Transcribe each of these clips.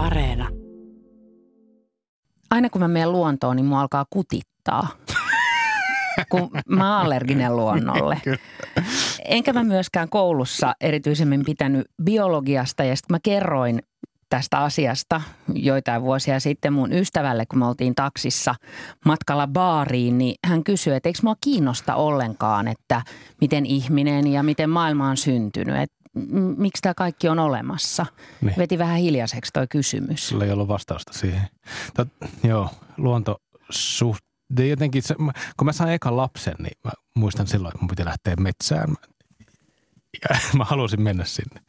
Areena. Aina kun mä menen luontoon, niin mua alkaa kutittaa. kun mä oon allerginen luonnolle. Enkä mä myöskään koulussa erityisemmin pitänyt biologiasta ja sitten mä kerroin tästä asiasta joitain vuosia sitten mun ystävälle, kun me oltiin taksissa matkalla baariin, niin hän kysyi, että eikö mua kiinnosta ollenkaan, että miten ihminen ja miten maailma on syntynyt, että miksi tämä kaikki on olemassa. Niin. Veti vähän hiljaiseksi toi kysymys. Sulla ei ollut vastausta siihen. Tot, joo, luonto suht, jotenkin, se, kun mä sain ekan lapsen, niin mä muistan silloin, että mun piti lähteä metsään. Ja mä halusin mennä sinne.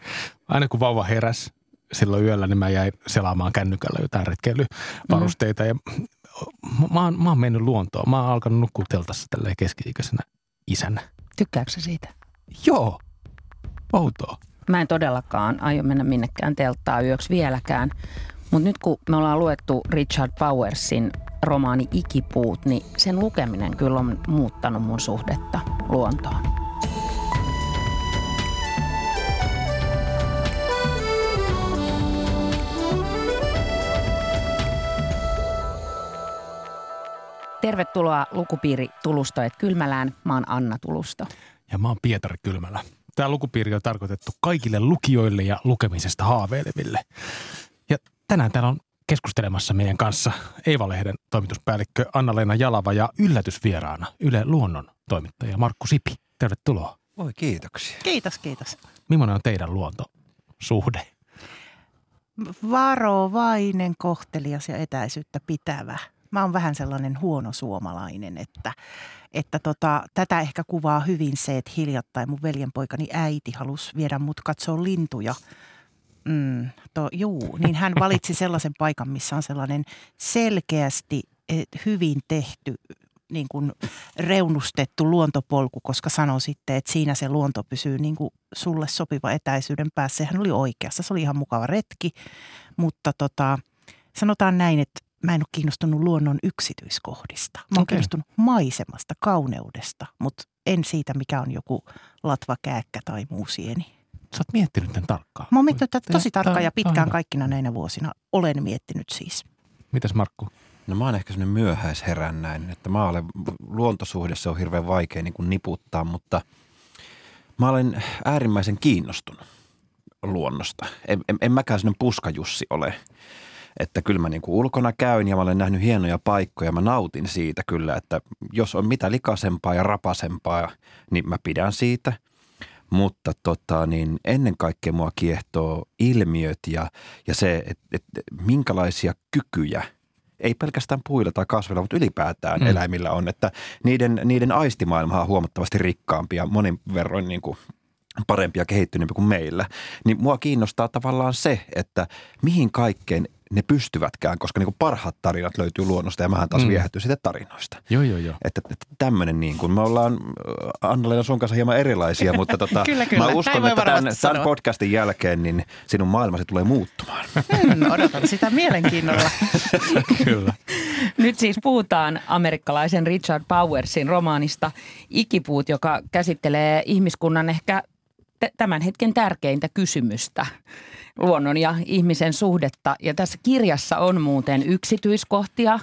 Aina kun vauva heräs, silloin yöllä, niin mä jäin selaamaan kännykällä jotain retkeilyvarusteita. Mm. Ja mä oon, mä oon mennyt luontoon. Mä oon alkanut nukkua teltassa tälleen keski-ikäisenä isänä. Tykkääkö siitä? Joo. Outoa. Mä en todellakaan aio mennä minnekään telttaa yöksi vieläkään. Mutta nyt kun me ollaan luettu Richard Powersin romaani Ikipuut, niin sen lukeminen kyllä on muuttanut mun suhdetta luontoon. Tervetuloa lukupiiri Tulustoet Kylmälään. Mä oon Anna Tulusto. Ja mä oon Pietari Kylmälä. Tämä lukupiiri on tarkoitettu kaikille lukijoille ja lukemisesta haaveileville. Ja tänään täällä on keskustelemassa meidän kanssa Eeva-lehden toimituspäällikkö Anna-Leena Jalava ja yllätysvieraana Yle Luonnon toimittaja Markku Sipi. Tervetuloa. Oi kiitoksia. Kiitos, kiitos. Millainen on teidän luontosuhde? Varovainen, kohtelias ja etäisyyttä pitävä mä oon vähän sellainen huono suomalainen, että, että tota, tätä ehkä kuvaa hyvin se, että hiljattain mun veljenpoikani äiti halusi viedä mut katsoa lintuja. Mm, to, juu, niin hän valitsi sellaisen paikan, missä on sellainen selkeästi hyvin tehty niin kuin reunustettu luontopolku, koska sanoi sitten, että siinä se luonto pysyy niin kuin sulle sopiva etäisyyden päässä. Hän oli oikeassa, se oli ihan mukava retki, mutta tota, sanotaan näin, että mä en ole kiinnostunut luonnon yksityiskohdista. Mä oon okay. kiinnostunut maisemasta, kauneudesta, mutta en siitä, mikä on joku latva, kääkkä tai muu sieni. Sä oot miettinyt tämän tarkkaan. Mä oon miettinyt tätä tosi tarkkaan ja pitkään kaikkina näinä vuosina. Olen miettinyt siis. Mitäs Markku? No mä oon ehkä semmoinen myöhäisherännäinen, että mä olen luontosuhdessa on hirveän vaikea niin kuin niputtaa, mutta mä olen äärimmäisen kiinnostunut luonnosta. En, en, en mäkään sellainen puskajussi ole että kyllä mä niin kuin ulkona käyn ja mä olen nähnyt hienoja paikkoja. Mä nautin siitä kyllä, että jos on mitä likasempaa ja rapasempaa, niin mä pidän siitä. Mutta tota, niin ennen kaikkea mua kiehtoo ilmiöt ja, ja se, että et, minkälaisia kykyjä – ei pelkästään puilla tai kasveilla, mutta ylipäätään mm. eläimillä on, että niiden, niiden aistimaailma on huomattavasti rikkaampi ja monin verroin niin kuin parempia kehittyneempi kuin meillä. Niin mua kiinnostaa tavallaan se, että mihin kaikkeen ne pystyvätkään, koska niin kuin parhaat tarinat löytyy luonnosta ja mähän taas mm. viehätty sitten tarinoista. Joo, joo, joo. Että, että tämmöinen niin kuin, me ollaan äh, Anna-Leena sun kanssa hieman erilaisia, mutta tota, kyllä, kyllä. mä uskon, että tämän, tämän podcastin jälkeen niin sinun maailmasi tulee muuttumaan. Hmm, odotan sitä mielenkiinnolla. kyllä. Nyt siis puhutaan amerikkalaisen Richard Powersin romaanista Ikipuut, joka käsittelee ihmiskunnan ehkä tämän hetken tärkeintä kysymystä – luonnon ja ihmisen suhdetta. Ja tässä kirjassa on muuten yksityiskohtia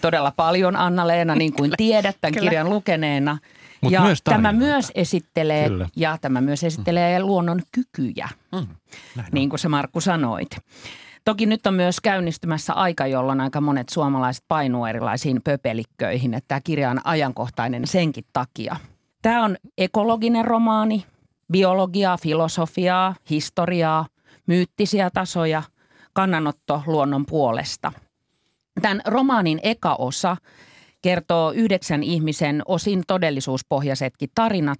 todella paljon, Anna-Leena, niin kuin tiedät tämän Kyllä. kirjan lukeneena. Mut ja myös tämä myös esittelee, Kyllä. ja tämä myös esittelee mm. luonnon kykyjä, mm. niin kuin sä Markku sanoit. Toki nyt on myös käynnistymässä aika, jolloin aika monet suomalaiset painuu erilaisiin pöpelikköihin, että tämä kirja on ajankohtainen senkin takia. Tämä on ekologinen romaani, biologiaa, filosofiaa, historiaa – myyttisiä tasoja, kannanotto luonnon puolesta. Tämän romaanin eka osa kertoo yhdeksän ihmisen osin todellisuuspohjaisetkin tarinat,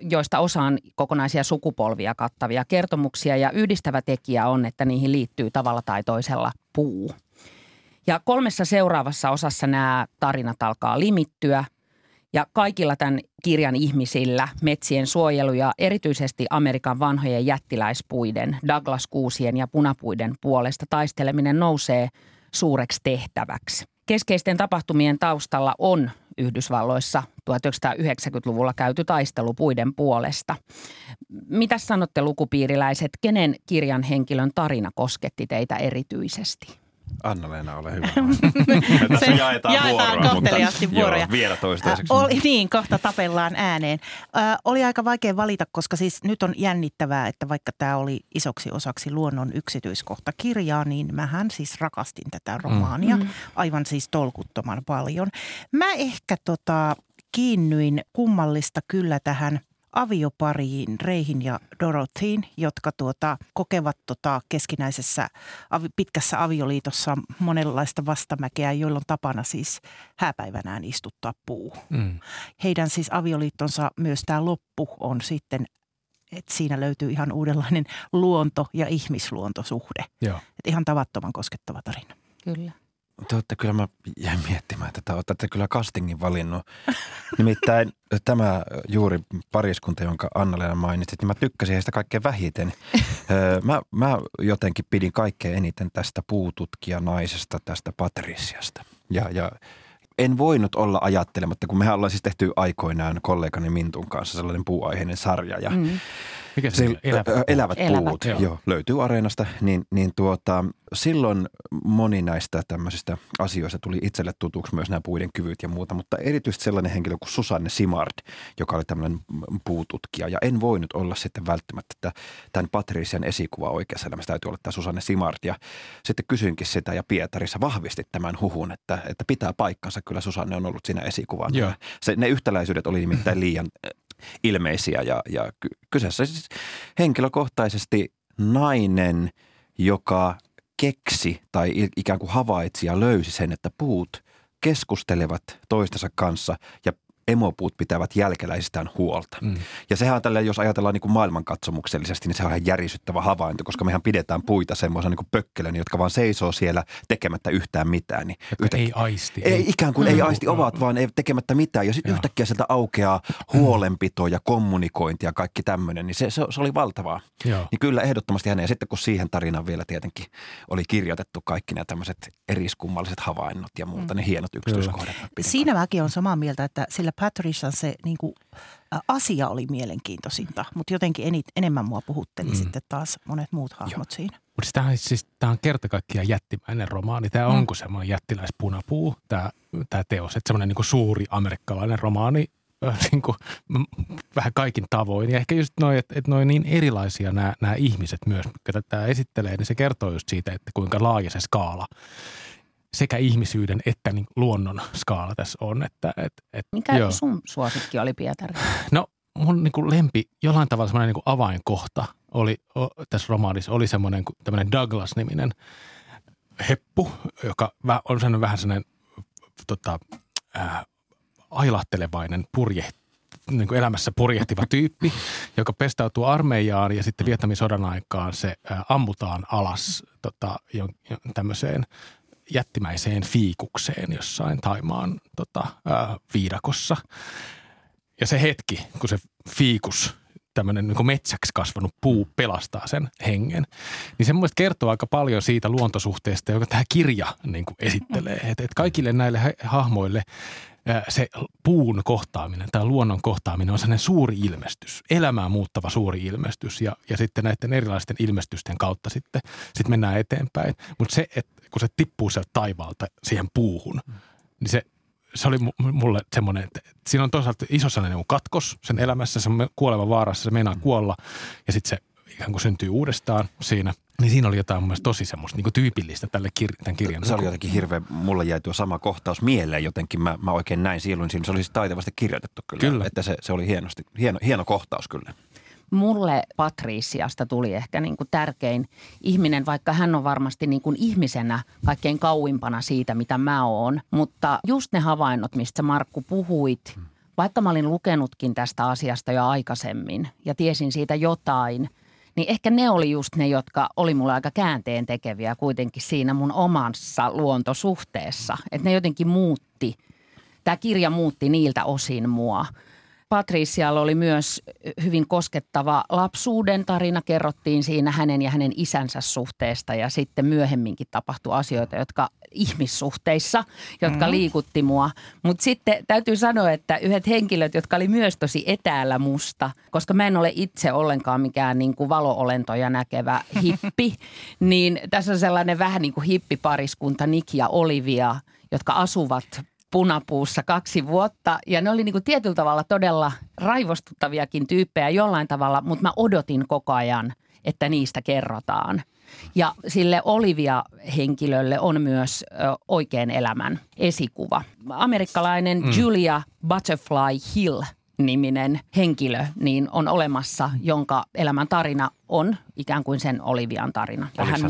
joista osa on kokonaisia sukupolvia kattavia kertomuksia ja yhdistävä tekijä on, että niihin liittyy tavalla tai toisella puu. Ja kolmessa seuraavassa osassa nämä tarinat alkaa limittyä – ja kaikilla tämän kirjan ihmisillä metsien suojelu ja erityisesti Amerikan vanhojen jättiläispuiden, Douglas-kuusien ja punapuiden puolesta taisteleminen nousee suureksi tehtäväksi. Keskeisten tapahtumien taustalla on Yhdysvalloissa 1990-luvulla käyty taistelu puiden puolesta. Mitä sanotte lukupiiriläiset, kenen kirjan henkilön tarina kosketti teitä erityisesti? Anna-Leena, ole hyvä. tässä jaetaan, jaetaan vuoroa, kohteliaasti mutta, vuoroja. Joo, vielä toistaiseksi. Äh, oli, niin, kohta tapellaan ääneen. Äh, oli aika vaikea valita, koska siis nyt on jännittävää, että vaikka tämä oli isoksi osaksi luonnon yksityiskohta kirjaa, niin mähän siis rakastin tätä romaania mm. aivan siis tolkuttoman paljon. Mä ehkä tota, kiinnyin kummallista kyllä tähän – aviopariin, Reihin ja Dorothyin, jotka tuota, kokevat tota keskinäisessä avi, pitkässä avioliitossa monenlaista vastamäkeä, joilla on tapana siis hääpäivänään istuttaa puu. Mm. Heidän siis avioliittonsa myös tämä loppu on sitten että siinä löytyy ihan uudenlainen luonto- ja ihmisluontosuhde. Joo. Et ihan tavattoman koskettava tarina. Kyllä. Te olette kyllä, mä jäin miettimään tätä, olette kyllä castingin valinnut. Nimittäin tämä juuri pariskunta, jonka Anna-Leena mainitsit, niin mä tykkäsin heistä kaikkein vähiten. Mä, mä jotenkin pidin kaikkein eniten tästä puututkijanaisesta, tästä Patriciasta. Ja, ja en voinut olla ajattelematta, kun mehän ollaan siis tehty aikoinaan kollegani Mintun kanssa sellainen puuaiheinen sarja. Ja mm. Mikä se, se elävät, puut? elävät puut? Elävät. Joo. löytyy Areenasta. Niin, niin tuota, silloin moni näistä tämmöisistä asioista tuli itselle tutuksi myös nämä puiden kyvyt ja muuta, mutta erityisesti sellainen henkilö kuin Susanne Simard, joka oli tämmöinen puututkija. Ja en voinut olla sitten välttämättä että tämän Patrician esikuva oikeassa elämässä täytyy olla tämä Susanne Simard. Ja sitten kysyinkin sitä ja Pietarissa vahvisti tämän huhun, että, että pitää paikkansa. Kyllä Susanne on ollut siinä esikuvana. Se, ne yhtäläisyydet oli nimittäin liian ilmeisiä ja, ja kyseessä siis henkilökohtaisesti nainen, joka keksi tai ikään kuin havaitsi ja löysi sen, että puut keskustelevat toistensa kanssa ja emopuut pitävät jälkeläisistään huolta. Mm. Ja sehän on tällä, jos ajatellaan niin kuin maailmankatsomuksellisesti, niin se on ihan järisyttävä havainto, koska mehän pidetään puita semmoisen niin pökkelön, jotka vaan seisoo siellä tekemättä yhtään mitään. Niin yhtä, ei aisti. Ei, ikään kuin mm. ei aisti ovat, vaan ei tekemättä mitään. Ja sitten yhtäkkiä sieltä aukeaa huolenpito ja kommunikointi ja kaikki tämmöinen, niin se, se, se oli valtavaa. Joo. Niin kyllä ehdottomasti hänen. Ja sitten kun siihen tarinaan vielä tietenkin oli kirjoitettu kaikki nämä tämmöiset eriskummalliset havainnot ja muuta, mm. ne hienot yksityiskohdat. Siinä mäkin on samaa mieltä, että sillä Patrician se niin kuin, asia oli mielenkiintoisinta, mutta jotenkin enit, enemmän mua puhutteli mm. sitten taas monet muut hahmot Joo. siinä. Mutta tämä on, siis, tämä on kerta kaikkiaan jättimäinen romaani. Tämä mm. onko semmoinen jättiläispunapuu, tämä, tämä teos. Että semmoinen niin suuri amerikkalainen romaani, niin kuin, vähän kaikin tavoin. Ja ehkä just noin, että, että noin niin erilaisia nämä, nämä ihmiset myös, jotka tämä esittelee, niin se kertoo just siitä, että kuinka laaja se skaala sekä ihmisyyden että niin luonnon skaala tässä on. Että, et, et, Mikä joo. sun suosikki oli Pietari? No mun niin kuin lempi, jollain tavalla semmoinen niin avainkohta oli o, tässä romaanissa, oli semmoinen tämmöinen Douglas-niminen heppu, joka on sellainen vähän sellainen tota, äh, ailahtelevainen purje, niin kuin elämässä purjehtiva tyyppi, joka pestautuu armeijaan ja sitten Vietnamin sodan aikaan se äh, ammutaan alas tota, jo, jo, tämmöiseen jättimäiseen fiikukseen jossain Taimaan tota, ää, viidakossa. Ja se hetki, kun se fiikus, tämmöinen niin metsäksi kasvanut puu pelastaa sen hengen, niin se mun kertoo aika paljon siitä luontosuhteesta, joka tämä kirja niin kuin esittelee. Että et kaikille näille hahmoille se puun kohtaaminen, tämä luonnon kohtaaminen on sellainen suuri ilmestys, elämää muuttava suuri ilmestys ja, ja sitten näiden erilaisten ilmestysten kautta sitten sit mennään eteenpäin. Mutta se, että kun se tippuu sieltä taivaalta siihen puuhun, mm. niin se, se oli mulle semmoinen, että siinä on toisaalta iso sellainen katkos sen elämässä, se on kuoleva vaarassa, se meinaa mm. kuolla ja sitten se ikään kuin syntyy uudestaan siinä. Niin siinä oli jotain mun mielestä tosi semmoista niin tyypillistä tälle kir- tämän kirjan. Se oli jotenkin hirveän, mulle jäi tuo sama kohtaus mieleen jotenkin. Mä, mä oikein näin silloin, siinä se oli siis taitavasti kirjoitettu kyllä. kyllä. Että se, se oli hienosti, hieno, hieno kohtaus kyllä mulle Patriciasta tuli ehkä niin kuin tärkein ihminen, vaikka hän on varmasti niin kuin ihmisenä kaikkein kauimpana siitä, mitä mä oon. Mutta just ne havainnot, mistä Markku puhuit, vaikka mä olin lukenutkin tästä asiasta jo aikaisemmin ja tiesin siitä jotain, niin ehkä ne oli just ne, jotka oli mulle aika käänteen tekeviä kuitenkin siinä mun omassa luontosuhteessa. Että ne jotenkin muutti, tämä kirja muutti niiltä osin mua – Patricialla oli myös hyvin koskettava lapsuuden tarina. Kerrottiin siinä hänen ja hänen isänsä suhteesta ja sitten myöhemminkin tapahtui asioita, jotka ihmissuhteissa, jotka mm. liikutti mua. Mutta sitten täytyy sanoa, että yhdet henkilöt, jotka oli myös tosi etäällä musta, koska mä en ole itse ollenkaan mikään niin kuin valoolentoja näkevä hippi, niin tässä on sellainen vähän niin kuin hippipariskunta Nick ja Olivia, jotka asuvat punapuussa kaksi vuotta. Ja ne oli niin kuin tietyllä tavalla todella raivostuttaviakin tyyppejä jollain tavalla, mutta mä odotin koko ajan, että niistä kerrotaan. Ja sille Olivia-henkilölle on myös ö, oikean elämän esikuva. Amerikkalainen mm. Julia Butterfly Hill – niminen henkilö niin on olemassa, jonka elämän tarina on ikään kuin sen Olivian tarina. Vähän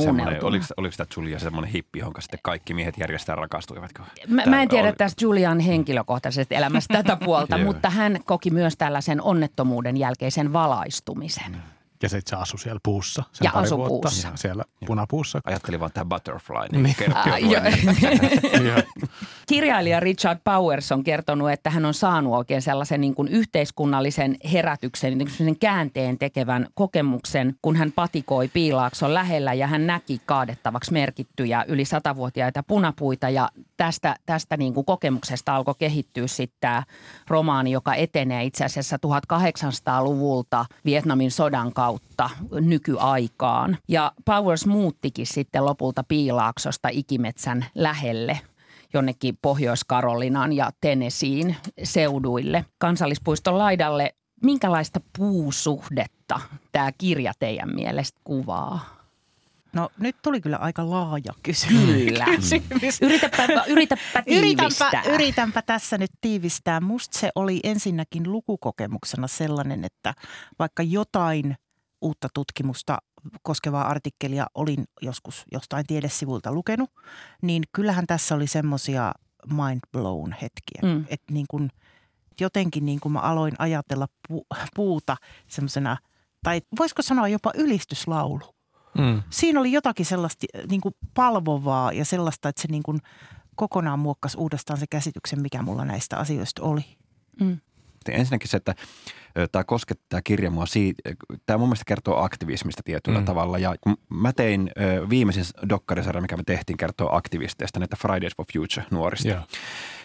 oliko, oliko tämä Julia semmoinen hippi, jonka sitten kaikki miehet järjestään rakastuivatko? Mä, mä en tiedä oli... tästä Julian henkilökohtaisesta elämästä tätä puolta, mutta hän koki myös tällaisen onnettomuuden jälkeisen valaistumisen. Ja sitten se asui siellä puussa. Sen ja asu puussa. Siellä ja. punapuussa. Ajattelin vaan tämä butterfly. Niin niin. Äh, Kirjailija Richard Powers on kertonut, että hän on saanut oikein sellaisen niin kuin yhteiskunnallisen herätyksen, niin käänteen tekevän kokemuksen, kun hän patikoi Piilaakson lähellä ja hän näki kaadettavaksi merkittyjä yli satavuotiaita punapuita ja tästä, tästä niin kuin kokemuksesta alkoi kehittyä sitten tämä romaani, joka etenee itse asiassa 1800-luvulta Vietnamin sodan kautta nykyaikaan. Ja Powers muuttikin sitten lopulta Piilaaksosta Ikimetsän lähelle jonnekin Pohjois-Karolinaan ja Tennesseein seuduille kansallispuiston laidalle. Minkälaista puusuhdetta tämä kirja teidän mielestä kuvaa? No nyt tuli kyllä aika laaja kysymys. Kyllä. kysymys. Yritäpä, yritäpä tiivistää. Yritänpä, yritänpä tässä nyt tiivistää. Musta se oli ensinnäkin lukukokemuksena sellainen, että vaikka jotain uutta tutkimusta koskevaa artikkelia olin joskus jostain tiedesivulta lukenut, niin kyllähän tässä oli semmoisia mind blown hetkiä. Mm. Että niin kun, jotenkin niin kuin mä aloin ajatella pu, puuta semmoisena, tai voisiko sanoa jopa ylistyslaulu. Mm. Siinä oli jotakin sellaista niin kuin palvovaa ja sellaista, että se niin kuin kokonaan muokkasi uudestaan se käsityksen, mikä mulla näistä asioista oli. Mm. Ensinnäkin se, että tämä koskettaa kirja mua siitä, tämä mun mielestä kertoo aktivismista tietyllä mm. tavalla. Ja mä tein viimeisin dokkarisarja, mikä me tehtiin, kertoo aktivisteista, näitä Fridays for Future nuorista. Yeah.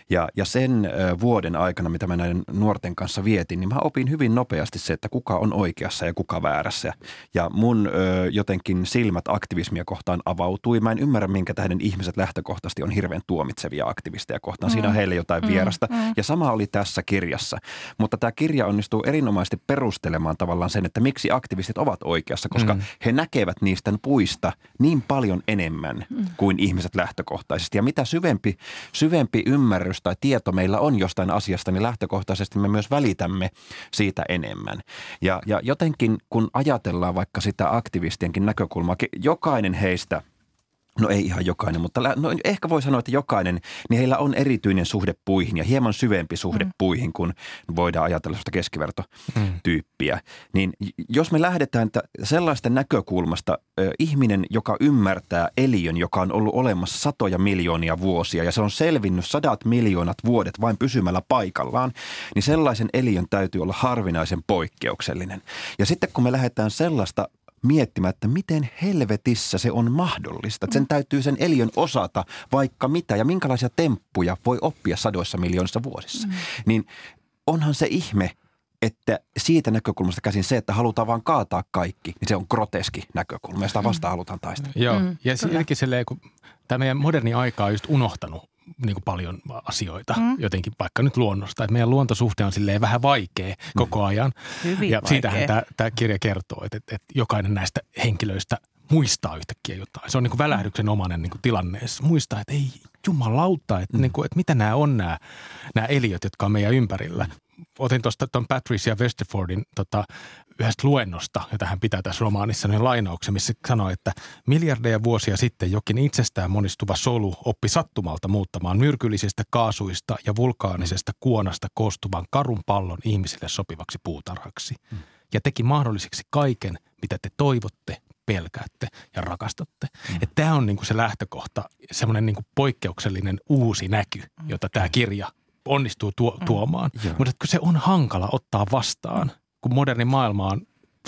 Ja, ja sen vuoden aikana, mitä mä näiden nuorten kanssa vietin, niin mä opin hyvin nopeasti se, että kuka on oikeassa ja kuka väärässä. Ja mun ö, jotenkin silmät aktivismia kohtaan avautui. Mä en ymmärrä, minkä tähden ihmiset lähtökohtaisesti on hirveän tuomitsevia aktivisteja kohtaan. Mm. Siinä on heille jotain mm. vierasta. Mm. Ja sama oli tässä kirjassa. Mutta tämä kirja onnistuu erinomaisesti perustelemaan tavallaan sen, että miksi aktivistit ovat oikeassa, koska mm. he näkevät niistä puista niin paljon enemmän mm. kuin ihmiset lähtökohtaisesti. Ja mitä syvempi, syvempi ymmärrys tai tieto meillä on jostain asiasta, niin lähtökohtaisesti me myös välitämme siitä enemmän. Ja, ja jotenkin kun ajatellaan vaikka sitä aktivistienkin näkökulmaa, jokainen heistä – No ei ihan jokainen, mutta no ehkä voi sanoa, että jokainen, niin heillä on erityinen suhde puihin ja hieman syvempi suhde mm. puihin, kun voidaan ajatella sellaista keskivertotyyppiä. Mm. Niin jos me lähdetään sellaista näkökulmasta, ihminen, joka ymmärtää eliön, joka on ollut olemassa satoja miljoonia vuosia ja se on selvinnyt sadat miljoonat vuodet vain pysymällä paikallaan, niin sellaisen eliön täytyy olla harvinaisen poikkeuksellinen. Ja sitten kun me lähdetään sellaista miettimään, että miten helvetissä se on mahdollista. Että sen täytyy sen eliön osata vaikka mitä ja minkälaisia temppuja voi oppia sadoissa miljoonissa vuosissa. Mm. Niin onhan se ihme, että siitä näkökulmasta käsin se, että halutaan vaan kaataa kaikki, niin se on groteski näkökulma ja sitä vastaan mm. halutaan taistella. Joo, mm, ja siinäkin silleen, kun tämä meidän moderni aika on just unohtanut niin kuin paljon asioita mm. jotenkin vaikka nyt luonnosta. Että meidän luontosuhde on silleen vähän vaikea mm. koko ajan. Hyvin ja vaikea. siitähän tämä, tämä kirja kertoo, että, että, että jokainen näistä henkilöistä muistaa yhtäkkiä jotain. Se on niin kuin välähdyksen omainen niin kuin tilanne. Muistaa, että ei jumalauta, että, mm. niin kuin, että mitä nämä on nämä, nämä eliöt, jotka on meidän ympärillä. Otin tuosta tuon Patricia Westerfordin tota, yhdestä luennosta, jota hän pitää tässä romaanissa, niin lainauksen, missä sanoi, että miljardeja vuosia sitten jokin itsestään monistuva solu oppi sattumalta muuttamaan myrkyllisistä kaasuista ja vulkaanisesta kuonasta koostuvan karun pallon ihmisille sopivaksi puutarhaksi. Mm. Ja teki mahdolliseksi kaiken, mitä te toivotte, pelkäätte ja rakastatte. Mm. Tämä on niinku se lähtökohta, semmoinen niinku poikkeuksellinen uusi näky, jota tämä kirja onnistuu tuo, mm. tuomaan. Mm. Mutta se on hankala ottaa vastaan, kun moderni maailma on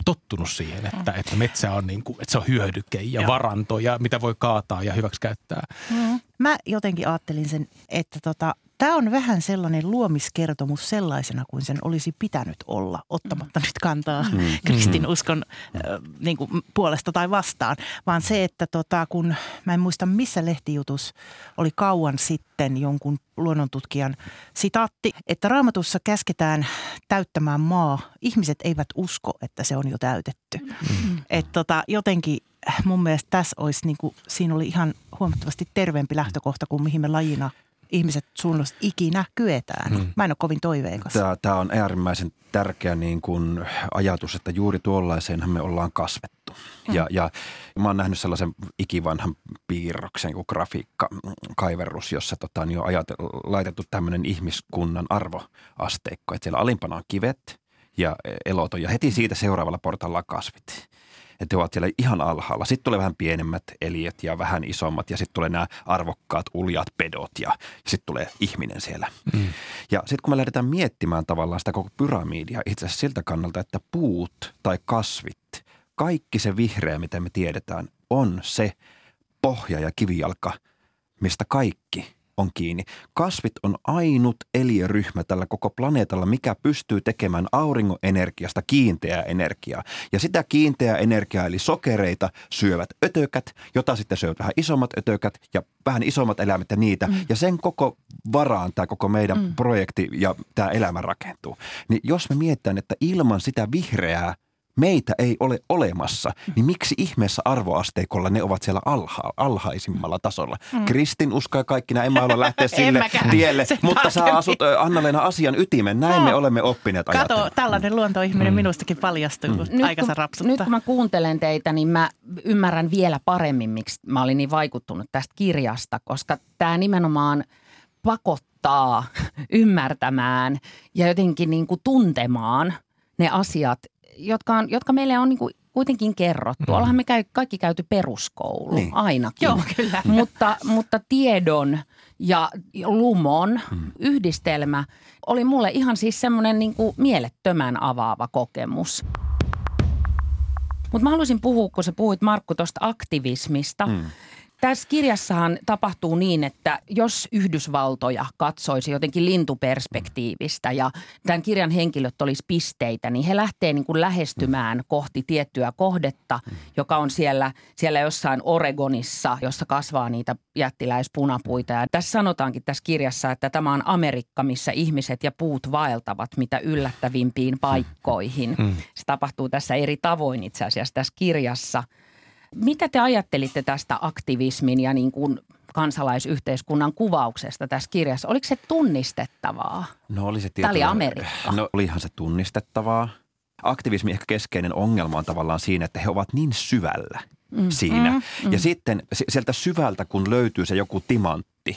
tottunut siihen, että, mm. että metsä on, niin kuin, että se on hyödyke ja Joo. varanto ja mitä voi kaataa ja hyväksi käyttää. Mm. Mä jotenkin ajattelin sen, että tota, Tämä on vähän sellainen luomiskertomus sellaisena kuin sen olisi pitänyt olla, ottamatta mm. nyt kantaa mm. kristinuskon mm. äh, niin kuin puolesta tai vastaan, vaan se, että tota, kun mä en muista missä lehtijutus oli kauan sitten jonkun luonnontutkijan sitaatti, että raamatussa käsketään täyttämään maa. Ihmiset eivät usko, että se on jo täytetty. Mm. Että tota, jotenkin mun mielestä tässä olisi, niin kuin, siinä oli ihan huomattavasti terveempi lähtökohta kuin mihin me lajina – ihmiset suunnasta ikinä kyetään. Hmm. Mä en ole kovin toiveikas. Tämä, tämä on äärimmäisen tärkeä niin kuin ajatus, että juuri tuollaiseenhan me ollaan kasvettu. Hmm. Ja, ja mä oon nähnyt sellaisen ikivanhan piirroksen kuin grafiikkakaiverus, jossa tota, on jo ajate, laitettu tämmöinen ihmiskunnan arvoasteikko. Että siellä alimpana on kivet ja eloton ja heti siitä seuraavalla portaalla kasvit että he ovat siellä ihan alhaalla. Sitten tulee vähän pienemmät eliöt ja vähän isommat ja sitten tulee nämä arvokkaat uljat pedot ja, ja sitten tulee ihminen siellä. Mm. Ja sitten kun me lähdetään miettimään tavallaan sitä koko pyramidia itse asiassa siltä kannalta, että puut tai kasvit, kaikki se vihreä, mitä me tiedetään, on se pohja ja kivijalka, mistä kaikki on kiinni. Kasvit on ainut eliöryhmä tällä koko planeetalla, mikä pystyy tekemään auringoenergiasta kiinteää energiaa. Ja sitä kiinteää energiaa, eli sokereita, syövät ötökät, jota sitten syövät vähän isommat ötökät ja vähän isommat eläimet ja niitä. Mm. Ja sen koko varaan tämä koko meidän mm. projekti ja tämä elämä rakentuu. Niin jos me mietitään, että ilman sitä vihreää meitä ei ole olemassa, niin miksi ihmeessä arvoasteikolla ne ovat siellä alha, alhaisimmalla tasolla? Mm. Kristin usko ja kaikki nämä, en mä ole lähteä sille tielle, mutta sä asut Anna-Leena asian ytimen, näin no. me olemme oppineet Kato, ajattelemaan. tällainen luontoihminen mm. minustakin paljastuu, mm. kun aikansa rapsuttaa. Nyt kun mä kuuntelen teitä, niin mä ymmärrän vielä paremmin, miksi mä olin niin vaikuttunut tästä kirjasta, koska tämä nimenomaan pakottaa ymmärtämään ja jotenkin niin kuin tuntemaan ne asiat jotka, on, jotka meille on niin kuin kuitenkin kerrottu. Mm. Ollaanhan me käy, kaikki käyty peruskoulu niin. ainakin. Joo, kyllä. mutta, mutta tiedon ja lumon mm. yhdistelmä oli mulle ihan siis semmoinen niin kuin mielettömän avaava kokemus. Mutta mä haluaisin puhua, kun sä puhuit Markku tuosta aktivismista. Mm tässä kirjassahan tapahtuu niin, että jos Yhdysvaltoja katsoisi jotenkin lintuperspektiivistä ja tämän kirjan henkilöt olisi pisteitä, niin he lähtee niin kuin lähestymään kohti tiettyä kohdetta, joka on siellä, siellä jossain Oregonissa, jossa kasvaa niitä jättiläispunapuita. Ja tässä sanotaankin tässä kirjassa, että tämä on Amerikka, missä ihmiset ja puut vaeltavat mitä yllättävimpiin paikkoihin. Mm. Se tapahtuu tässä eri tavoin itse asiassa tässä kirjassa – mitä te ajattelitte tästä aktivismin ja niin kuin kansalaisyhteiskunnan kuvauksesta tässä kirjassa? Oliko se tunnistettavaa? No oli se Tämä oli Amerikka. No olihan se tunnistettavaa. Aktivismi ehkä keskeinen ongelma on tavallaan siinä, että he ovat niin syvällä mm. siinä. Mm, mm. Ja sitten sieltä syvältä, kun löytyy se joku timantti,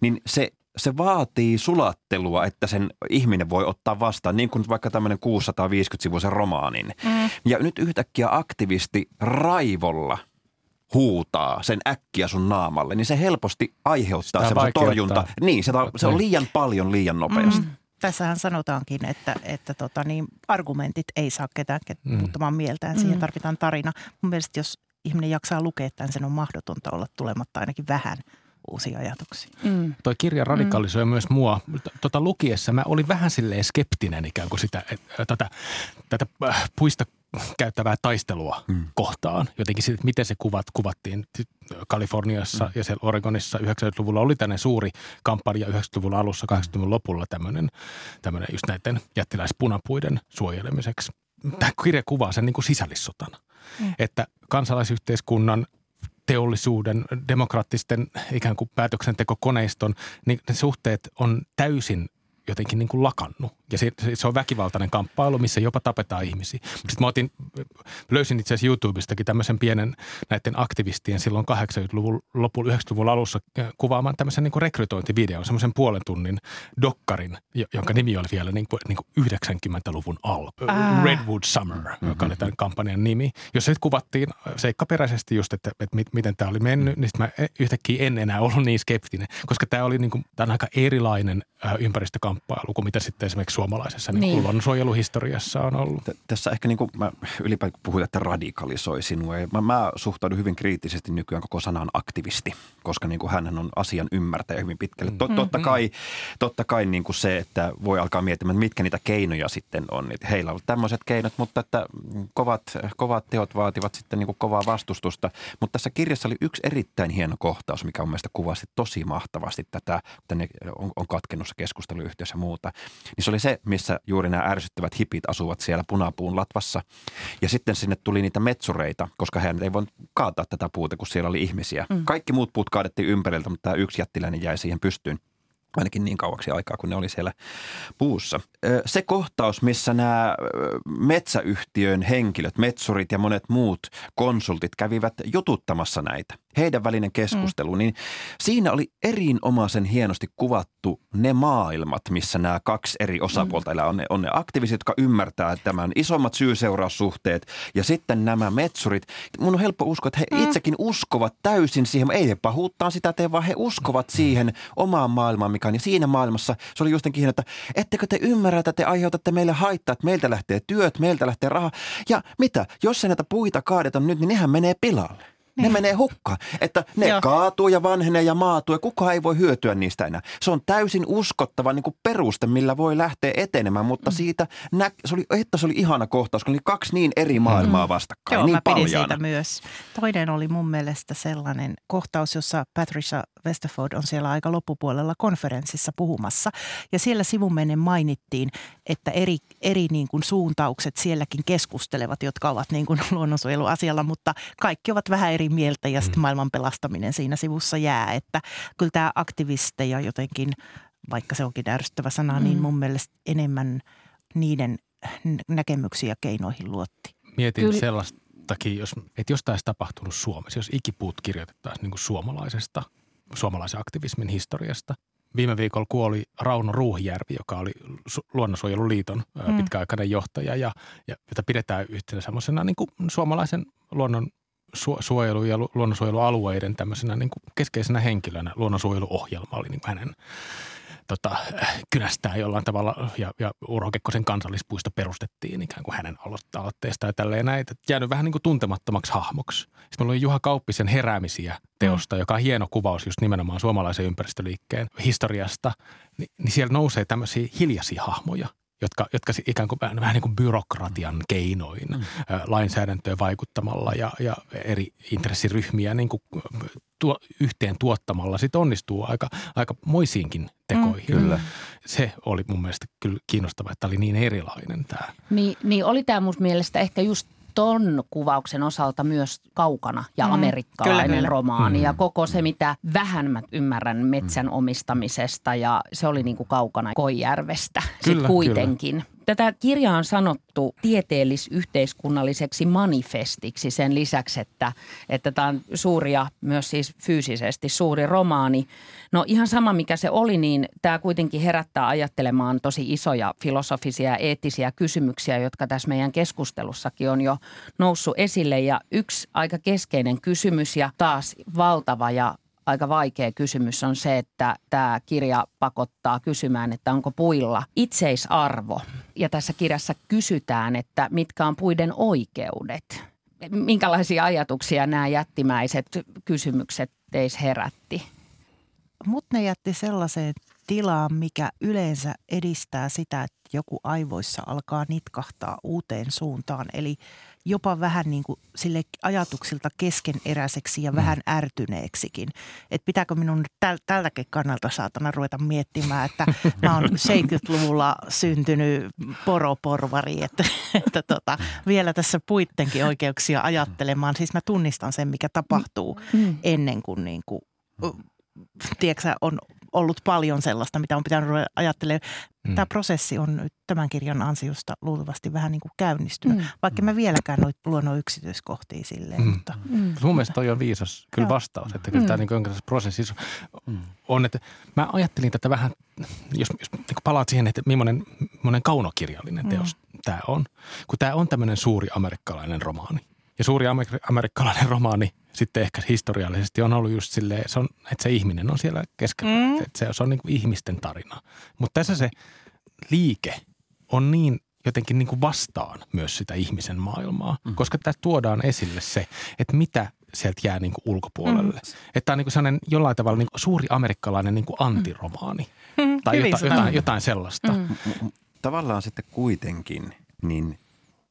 niin se se vaatii sulattelua, että sen ihminen voi ottaa vastaan, niin kuin vaikka tämmöinen 650-sivuisen romaanin. Mm. Ja nyt yhtäkkiä aktivisti raivolla huutaa sen äkkiä sun naamalle, niin se helposti aiheuttaa semmoisen torjunta. Niin, se, se on niin. liian paljon liian nopeasti. Mm. Tässähän sanotaankin, että, että tota, niin, argumentit ei saa ketään mm. muuttamaan mieltään. Siihen mm. tarvitaan tarina. Mun mielestä jos ihminen jaksaa lukea tämän, sen on mahdotonta olla tulematta ainakin vähän – uusia ajatuksia. Mm. Toi kirja radikalisoi mm. myös mua. Tota lukiessa mä olin vähän silleen skeptinen ikään kuin sitä, että, tätä, tätä äh, puista käyttävää taistelua mm. kohtaan. Jotenkin siitä, että miten se kuvat kuvattiin Kaliforniassa mm. ja siellä Oregonissa 90-luvulla oli tänne suuri kampanja 90-luvun alussa, 80-luvun lopulla tämmöinen, tämmöinen just näiden jättiläispunapuiden suojelemiseksi. Tämä kirja kuvaa sen niin kuin sisällissotana. Mm. Että kansalaisyhteiskunnan teollisuuden, demokraattisten ikään kuin päätöksentekokoneiston, niin ne suhteet on täysin jotenkin niin kuin lakannut. Ja se, se on väkivaltainen kamppailu, missä jopa tapetaan ihmisiä. Sitten mä otin, löysin itse asiassa YouTubestakin tämmöisen pienen näiden aktivistien silloin 80-luvun lopulla, 90-luvun alussa kuvaamaan tämmöisen niin kuin rekrytointivideon, semmoisen puolen tunnin dokkarin, jonka nimi oli vielä niin kuin, niin kuin 90-luvun alku. Redwood Summer, mm-hmm. joka oli tämän kampanjan nimi, jossa sitten kuvattiin seikkaperäisesti just, että, että miten tämä oli mennyt. Niin sitten mä yhtäkkiä en enää ollut niin skeptinen, koska tämä oli niin kuin, tämä on aika erilainen ympäristökamppailu kuin mitä sitten esimerkiksi suomalaisessa niin. Niin luonnonsuojeluhistoriassa on ollut. T- tässä ehkä niin kuin mä ylipäätään puhuin, että radikalisoi sinua. Mä, mä suhtaudun hyvin kriittisesti nykyään koko sanaan aktivisti, koska niin kuin hän on asian ymmärtäjä hyvin pitkälle. Tot, mm. Totta kai, totta kai niin kuin se, että voi alkaa miettimään, mitkä niitä keinoja sitten on. Että heillä on tämmöiset keinot, mutta että kovat, kovat teot vaativat sitten niin kuin kovaa vastustusta. Mutta tässä kirjassa oli yksi erittäin hieno kohtaus, mikä on mielestäni kuvasti tosi mahtavasti tätä, että ne on, on katkennut se keskusteluyhteys ja muuta. Niin se oli se, missä juuri nämä ärsyttävät hipit asuvat siellä punapuun latvassa. Ja sitten sinne tuli niitä metsureita, koska hän ei voinut kaataa tätä puuta, kun siellä oli ihmisiä. Mm. Kaikki muut puut kaadettiin ympäriltä, mutta tämä yksi jättiläinen jäi siihen pystyyn ainakin niin kauaksi aikaa, kun ne oli siellä puussa. Se kohtaus, missä nämä metsäyhtiön henkilöt, metsurit ja monet muut konsultit kävivät jututtamassa näitä, heidän välinen keskustelu, mm. niin siinä oli erinomaisen hienosti kuvattu ne maailmat, missä nämä kaksi eri osapuolta mm. elää. On ne, on ne aktiiviset, jotka ymmärtää tämän isommat syy-seuraussuhteet ja sitten nämä metsurit. Mun on helppo uskoa, että he mm. itsekin uskovat täysin siihen. Ei he pahuuttaan sitä tee, vaan he uskovat siihen omaan maailmaan, mikä on. Ja siinä maailmassa se oli justenkin että ettekö te ymmärrä, että te aiheutatte meille haittaa, että meiltä lähtee työt, meiltä lähtee raha. Ja mitä, jos se näitä puita kaadetaan nyt, niin nehän menee pilalle. Ne niin. menee hukkaan. Että ne Joo. kaatuu ja vanhenee ja maatuu ja kukaan ei voi hyötyä niistä enää. Se on täysin uskottava niin kuin peruste, millä voi lähteä etenemään, mutta mm. siitä, nä- se oli, että se oli ihana kohtaus, kun oli kaksi niin eri maailmaa mm. vastakkain. Joo, niin mä pidin siitä myös. Toinen oli mun mielestä sellainen kohtaus, jossa Patricia Westerford on siellä aika loppupuolella konferenssissa puhumassa. Ja siellä sivumennen mainittiin, että eri, eri niin kuin suuntaukset sielläkin keskustelevat, jotka ovat niin kuin luonnonsuojeluasialla, mutta kaikki ovat vähän eri mieltä ja sitten mm. maailman pelastaminen siinä sivussa jää. Että kyllä tämä aktivisteja jotenkin, vaikka se onkin ärsyttävä sana, niin mm. niin mun mielestä enemmän niiden näkemyksiä ja keinoihin luotti. Mietin kyllä. sellaistakin, jos, että jos tämä olisi tapahtunut Suomessa, jos ikipuut kirjoitettaisiin niin kuin suomalaisesta – suomalaisen aktivismin historiasta. Viime viikolla kuoli Rauno Ruuhijärvi, joka oli Luonnonsuojeluliiton mm. pitkäaikainen johtaja ja, ja jota pidetään yhtenä semmoisena niin kuin suomalaisen luonnon suojelu- ja luonnonsuojelualueiden tämmöisenä niin kuin keskeisenä henkilönä. Luonnonsuojeluohjelma oli niin kuin hänen tota, kynästää jollain tavalla ja, ja Urho Kekkosen kansallispuisto perustettiin ikään kuin hänen aloitteesta ja tälleen näin. Jäänyt vähän niin kuin tuntemattomaksi hahmoksi. Sitten meillä oli Juha Kauppisen heräämisiä teosta, mm. joka on hieno kuvaus just nimenomaan suomalaisen ympäristöliikkeen historiasta. Ni, niin siellä nousee tämmöisiä hiljaisia hahmoja – jotka, jotka ikään kuin vähän, vähän niin kuin byrokratian keinoin mm. lainsäädäntöön vaikuttamalla ja, ja eri intressiryhmiä niin kuin tuo, yhteen tuottamalla sit onnistuu aika, aika moisiinkin tekoihin. Mm, kyllä. Se oli mun mielestä kyllä kiinnostava, että oli niin erilainen tämä. Niin, niin oli tämä mun mielestä ehkä just ton kuvauksen osalta myös kaukana ja mm, amerikkalainen kyllä, kyllä. romaani. Mm. Ja koko se, mitä vähän mä ymmärrän metsän mm. omistamisesta ja se oli niin kuin kaukana Koijärvestä sitten kuitenkin. Kyllä. Tätä kirjaa on sanottu tieteellis-yhteiskunnalliseksi manifestiksi sen lisäksi, että, että tämä on suuri ja myös siis fyysisesti suuri romaani. No ihan sama mikä se oli, niin tämä kuitenkin herättää ajattelemaan tosi isoja filosofisia ja eettisiä kysymyksiä, jotka tässä meidän keskustelussakin on jo noussut esille. Ja yksi aika keskeinen kysymys ja taas valtava ja aika vaikea kysymys on se, että tämä kirja pakottaa kysymään, että onko puilla itseisarvo. Ja tässä kirjassa kysytään, että mitkä on puiden oikeudet. Minkälaisia ajatuksia nämä jättimäiset kysymykset teis herätti? Mut ne jätti sellaiseen tilaan, mikä yleensä edistää sitä, että joku aivoissa alkaa nitkahtaa uuteen suuntaan. Eli jopa vähän niin kuin sille ajatuksilta keskeneräiseksi ja mm. vähän ärtyneeksikin. Että pitääkö minun täl, tältäkin kannalta saatana ruveta miettimään, että mä oon 70-luvulla syntynyt poroporvari, että, että tota, vielä tässä puittenkin oikeuksia ajattelemaan. Siis mä tunnistan sen, mikä tapahtuu mm. ennen kuin, niin kuin tiedätkö, on ollut paljon sellaista, mitä on pitänyt ajattelemaan. Mm. Tämä prosessi on nyt tämän kirjan ansiosta luultavasti vähän niin kuin käynnistynyt, mm. vaikka mä vieläkään luonnon yksityiskohtia silleen. Mm. Mutta. Mm. Mun mielestä toi on viisas kyllä vastaus, että kyllä mm. tämä niin prosessi mm. on, että mä ajattelin tätä vähän, jos, jos niin palaat siihen, että millainen, millainen kaunokirjallinen teos mm. tämä on, kun tämä on tämmöinen suuri amerikkalainen romaani. Ja suuri amerikkalainen romaani sitten ehkä historiallisesti on ollut just silleen, se on, että se ihminen on siellä keskellä. Mm. Että se, se on niin kuin ihmisten tarina. Mutta tässä se liike on niin jotenkin niin kuin vastaan myös sitä ihmisen maailmaa, mm. koska tässä tuodaan esille se, että mitä sieltä jää niin kuin ulkopuolelle. Mm. Että tämä on niin kuin sellainen jollain tavalla niin kuin suuri amerikkalainen niin kuin antiromaani mm. tai jotain, jotain, jotain sellaista. Mm. Tavallaan sitten kuitenkin, niin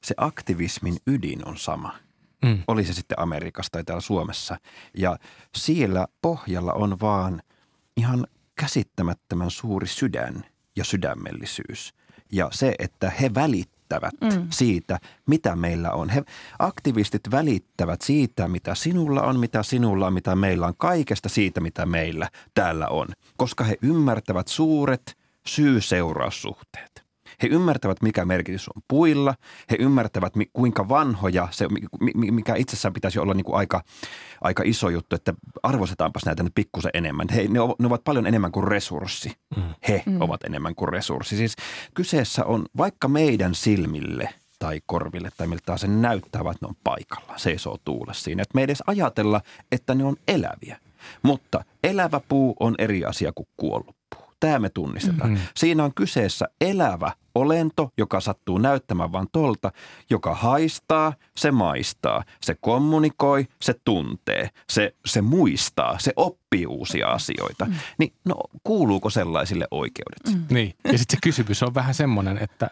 se aktivismin ydin on sama – Mm. Oli se sitten Amerikassa tai täällä Suomessa. Ja siellä pohjalla on vaan ihan käsittämättömän suuri sydän ja sydämellisyys. Ja se, että he välittävät mm. siitä, mitä meillä on. He, aktivistit välittävät siitä, mitä sinulla on, mitä sinulla on, mitä meillä on. Kaikesta siitä, mitä meillä täällä on. Koska he ymmärtävät suuret syy-seuraussuhteet. He ymmärtävät, mikä merkitys on puilla. He ymmärtävät, kuinka vanhoja se, mikä itsessään pitäisi olla niin kuin aika, aika iso juttu, että arvostetaanpas näitä nyt pikkusen enemmän. He, ne, ne ovat paljon enemmän kuin resurssi. Mm. He mm. ovat enemmän kuin resurssi. Siis kyseessä on vaikka meidän silmille – tai korville tai miltä se näyttää, että ne on paikalla, seisoo tuulessa siinä. Että me ei edes ajatella, että ne on eläviä. Mutta elävä puu on eri asia kuin kuollut Tämä me tunnistetaan. Mm-hmm. Siinä on kyseessä elävä olento, joka sattuu näyttämään vain tolta, joka haistaa, se maistaa, se kommunikoi, se tuntee, se, se muistaa, se oppii uusia asioita. Mm. Niin no, kuuluuko sellaisille oikeudet? Mm. Niin, ja sitten se kysymys on vähän semmoinen, että